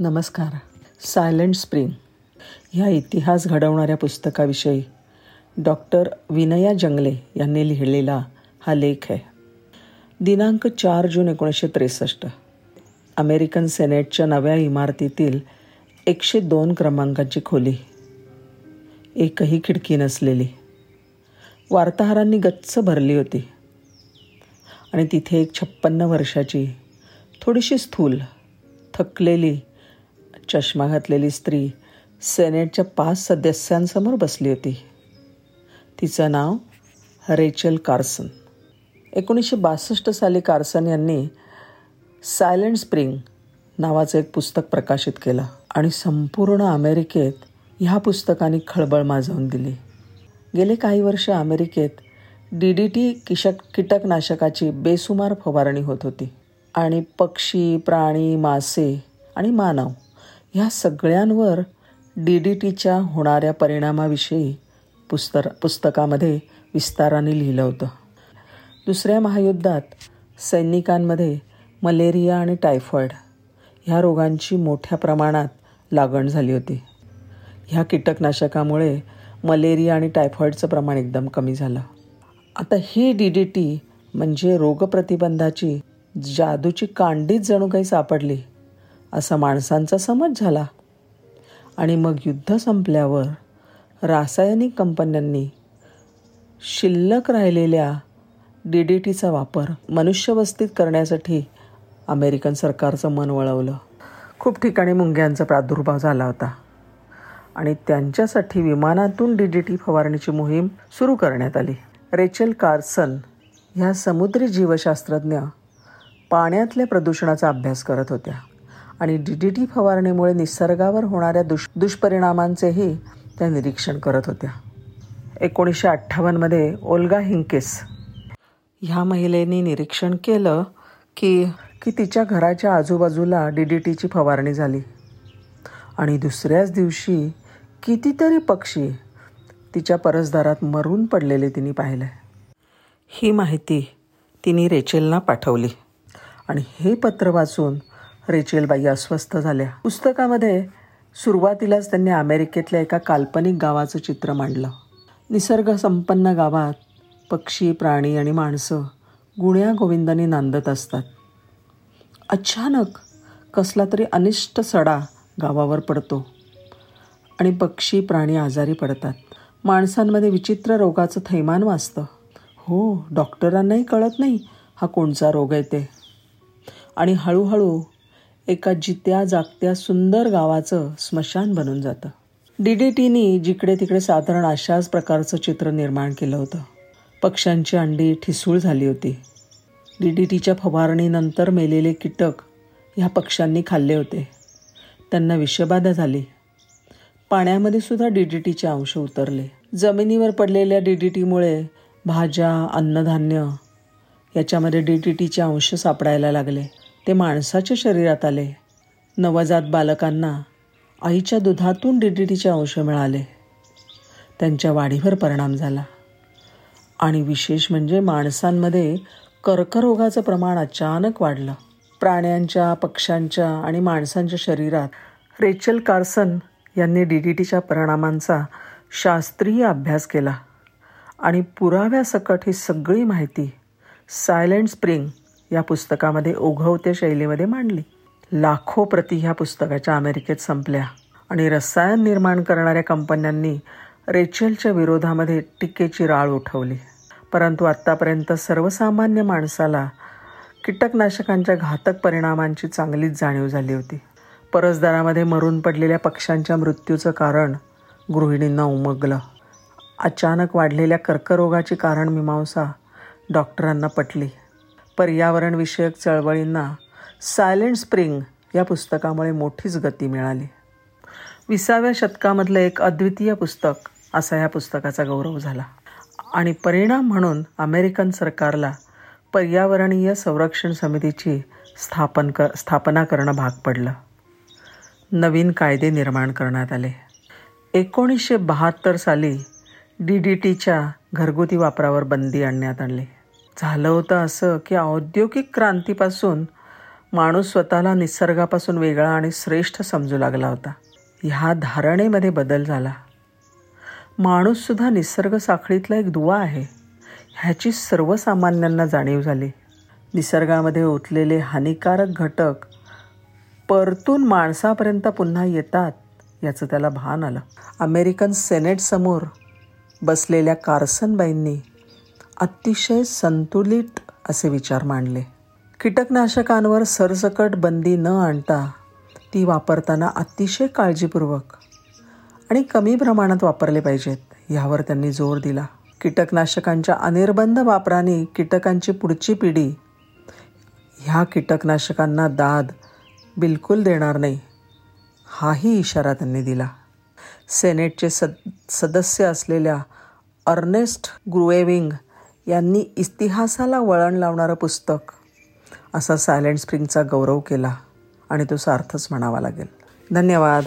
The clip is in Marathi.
नमस्कार. Silent spring. ह्या इतिहास घडवणाऱ्या पुस्तकाविषयी डॉक्टर विनया जंगले यांनी लिहिलेला हा लेख आहे. दिनांक चार जून एकोणीसशे त्रेसष्ट. अमेरिकन सेनेटच्या नव्या इमारतीतील एकशे दोन क्रमांकाची खोली. एकही खिडकी नसलेली. वार्ताहरांनी गच्च भरली होती. आणि तिथे एक छप्पन्न वर्षाची थोडीशी स्थूल थकलेली चष्मा घातलेली स्त्री सेनेटच्या पाच सदस्यांसमोर बसली होती. तिचं नाव रेचल कार्सन. एकोणीसशे बासष्ट साली कार्सन यांनी सायलेंट स्प्रिंग नावाचं एक पुस्तक प्रकाशित केलं आणि संपूर्ण अमेरिकेत ह्या पुस्तकाने खळबळ माजवून दिली. गेले काही वर्ष अमेरिकेत डी डी टी किशक कीटकनाशकाची बेसुमार फवारणी होत होती आणि पक्षी प्राणी मासे आणि मानव ह्या सगळ्यांवर डी डी टीच्या होणाऱ्या परिणामाविषयी पुस्तर पुस्तकामध्ये विस्ताराने लिहिलं होतं. दुसऱ्या महायुद्धात सैनिकांमध्ये मलेरिया आणि टायफॉईड ह्या रोगांची मोठ्या प्रमाणात लागण झाली होती. ह्या कीटकनाशकामुळे मलेरिया आणि टायफॉईडचं प्रमाण एकदम कमी झालं. आता ही डी डी टी म्हणजे रोगप्रतिबंधाची जादूची कांडीच जणू काही सापडली. असा माणसांचा समज झाला. आणि मग युद्ध संपल्यावर रासायनिक कंपन्यांनी शिल्लक राहिलेल्या डी डी टीचा वापर मनुष्यवस्तीत करण्यासाठी अमेरिकन सरकारचं मन वळवलं. खूप ठिकाणी मुंग्यांचा प्रादुर्भाव झाला होता. आणि त्यांच्यासाठी विमानातून डी डी टी फवारणीची मोहीम सुरू करण्यात आली. रेचल कार्सन ह्या समुद्री जीवशास्त्रज्ञ पाण्यातल्या प्रदूषणाचा अभ्यास करत होत्या. आणि डी डी टी फवारणीमुळे निसर्गावर होणाऱ्या दुष दुष्परिणामांचेही त्या निरीक्षण करत होत्या. एकोणीसशे अठ्ठावन्नमध्ये ओल्गा हिंकेस ह्या महिलेने निरीक्षण केलं की की तिच्या घराच्या आजूबाजूला डी डी टीची फवारणी झाली. आणि दुसऱ्याच दिवशी कितीतरी पक्षी तिच्या परसदारात मरून पडलेले तिने पाहिलं ही माहिती तिने रेचेलना पाठवली. आणि हे पत्र वाचून रेचेलबाई अस्वस्थ झाल्या. पुस्तकामध्ये सुरुवातीलाच त्यांनी अमेरिकेतल्या एका काल्पनिक गावाचं चित्र मांडलं. निसर्गसंपन्न गावात पक्षी प्राणी आणि माणसं गुण्या गोविंदाने नांदत असतात. अचानक कसला तरी अनिष्ट सडा गावावर पडतो आणि पक्षी प्राणी आजारी पडतात. माणसांमध्ये विचित्र रोगाचं थैमान वाचतं. हो डॉक्टरांनाही कळत नाही हा कोणचा रोग आहे ते. आणि हळूहळू एका जित्या जागत्या सुंदर गावाचं स्मशान बनून जातं. डी डी टीनी जिकडे तिकडे साधारण अशाच प्रकारचं चित्र निर्माण केलं होतं. पक्ष्यांची अंडी ठिसूळ झाली होती. डी डी टीच्या फवारणीनंतर मेलेले कीटक ह्या पक्ष्यांनी खाल्ले होते. त्यांना विषबाधा झाली. पाण्यामध्ये सुद्धा डी डी टीचे अंश उतरले. जमिनीवर पडलेल्या डी डी टीमुळे भाज्या अन्नधान्य याच्यामध्ये डी डी टीचे अंश सापडायला लागले. ते माणसाच्या शरीरात आले. नवजात बालकांना आईच्या दुधातून डी डी टीचे अंश मिळाले. त्यांच्या वाढीवर परिणाम झाला. आणि विशेष म्हणजे माणसांमध्ये कर्करोगाचं प्रमाण अचानक वाढलं. प्राण्यांच्या पक्ष्यांच्या आणि माणसांच्या शरीरात रेचल कार्सन यांनी डी डी टीच्या परिणामांचा शास्त्रीय अभ्यास केला. आणि पुराव्यासकट ही सगळी माहिती सायलेंट स्प्रिंग या पुस्तकामध्ये ओघवत्या शैलीमध्ये मांडली. लाखो प्रती ह्या पुस्तकाच्या अमेरिकेत संपल्या आणि रसायन निर्माण करणाऱ्या कंपन्यांनी रेचेलच्या विरोधामध्ये टीकेची राळ उठवली. परंतु आत्तापर्यंत सर्वसामान्य माणसाला कीटकनाशकांच्या घातक परिणामांची चांगलीच जाणीव झाली होती. परसदारामध्ये मरून पडलेल्या पक्ष्यांच्या मृत्यूचं कारण गृहिणींना उमगलं. अचानक वाढलेल्या कर्करोगाची कारण मीमांसा डॉक्टरांना पटली. पर्यावरणविषयक चळवळींना सायलेंट स्प्रिंग या पुस्तकामुळे मोठीच गती मिळाली. विसाव्या शतकामधलं एक अद्वितीय पुस्तक असा या पुस्तकाचा गौरव झाला. आणि परिणाम म्हणून अमेरिकन सरकारला पर्यावरणीय संरक्षण समितीची स्थापन क स्थापना करणं भाग पडलं. नवीन कायदे निर्माण करण्यात आले. एकोणीसशे बहात्तर साली डी डी टीच्या घरगुती वापरावर बंदी आणण्यात आणली. झालं होतं असं की औद्योगिक क्रांतीपासून माणूस स्वतःला निसर्गापासून वेगळा आणि श्रेष्ठ समजू लागला होता. ह्या धारणेमध्ये बदल झाला. माणूससुद्धा निसर्ग साखळीतला एक दुवा आहे. ह्याची सर्वसामान्यांना जाणीव झाली. निसर्गामध्ये ओतलेले हानिकारक घटक परतून माणसापर्यंत पुन्हा येतात याचं त्याला भान आलं. अमेरिकन सेनेटसमोर बसलेल्या कार्सनबाईंनी अतिशय संतुलित असे विचार मांडले. कीटकनाशकांवर सरसकट बंदी न आणता ती वापरताना अतिशय काळजीपूर्वक आणि कमी प्रमाणात वापरले पाहिजेत ह्यावर त्यांनी जोर दिला. कीटकनाशकांच्या अनिर्बंध वापराने कीटकांची पुढची पिढी ह्या कीटकनाशकांना दाद बिलकुल देणार नाही हाही इशारा त्यांनी दिला. सेनेटचे सद सदस्य असलेल्या अर्नेस्ट ग्रुएविंग यांनी इतिहासाला वळण लावणारं पुस्तक. असा सायलेंट स्प्रिंगचा गौरव केला आणि तो सार्थच म्हणावा लागेल. धन्यवाद.